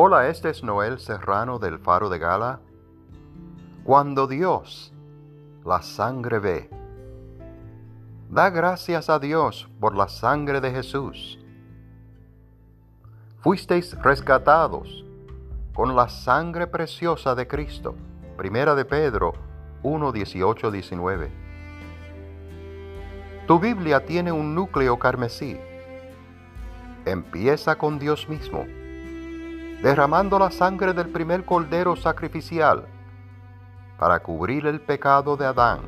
Hola, este es Noel Serrano del Faro de Gala. Cuando Dios la sangre ve, da gracias a Dios por la sangre de Jesús. Fuisteis rescatados con la sangre preciosa de Cristo. Primera de Pedro 1, 18, 19. Tu Biblia tiene un núcleo carmesí. Empieza con Dios mismo derramando la sangre del primer cordero sacrificial para cubrir el pecado de Adán.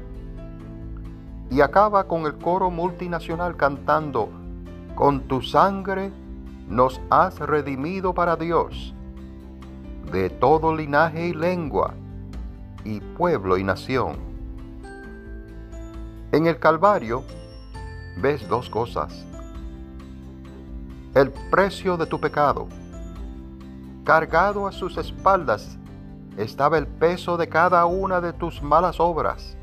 Y acaba con el coro multinacional cantando, con tu sangre nos has redimido para Dios, de todo linaje y lengua, y pueblo y nación. En el Calvario ves dos cosas. El precio de tu pecado Cargado a sus espaldas estaba el peso de cada una de tus malas obras,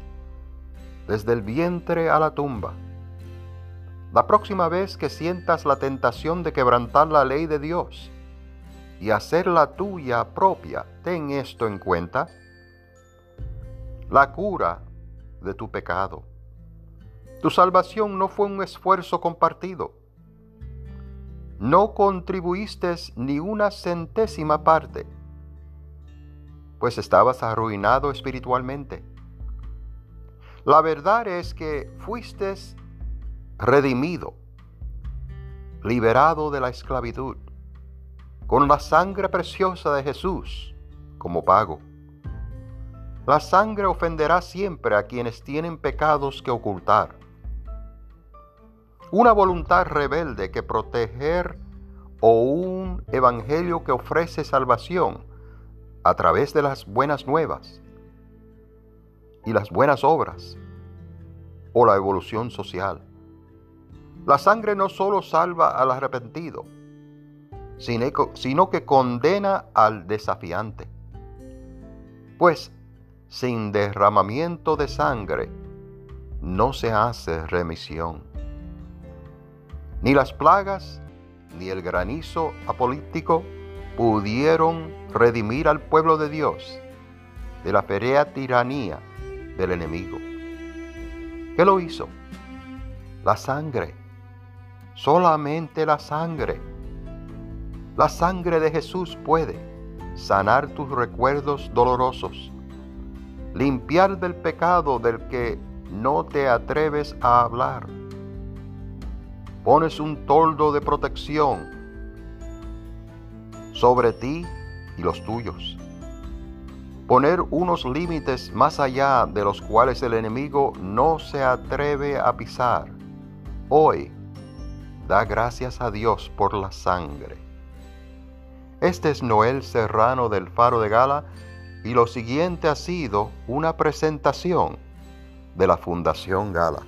desde el vientre a la tumba. La próxima vez que sientas la tentación de quebrantar la ley de Dios y hacerla tuya propia, ten esto en cuenta. La cura de tu pecado. Tu salvación no fue un esfuerzo compartido no contribuiste ni una centésima parte, pues estabas arruinado espiritualmente. La verdad es que fuiste redimido, liberado de la esclavitud, con la sangre preciosa de Jesús como pago. La sangre ofenderá siempre a quienes tienen pecados que ocultar una voluntad rebelde que proteger o un evangelio que ofrece salvación a través de las buenas nuevas y las buenas obras o la evolución social. La sangre no solo salva al arrepentido, sino que condena al desafiante. Pues sin derramamiento de sangre no se hace remisión. Ni las plagas ni el granizo apolítico pudieron redimir al pueblo de Dios de la ferea tiranía del enemigo. ¿Qué lo hizo? La sangre, solamente la sangre. La sangre de Jesús puede sanar tus recuerdos dolorosos, limpiar del pecado del que no te atreves a hablar pones un toldo de protección sobre ti y los tuyos. Poner unos límites más allá de los cuales el enemigo no se atreve a pisar. Hoy, da gracias a Dios por la sangre. Este es Noel Serrano del Faro de Gala y lo siguiente ha sido una presentación de la Fundación Gala.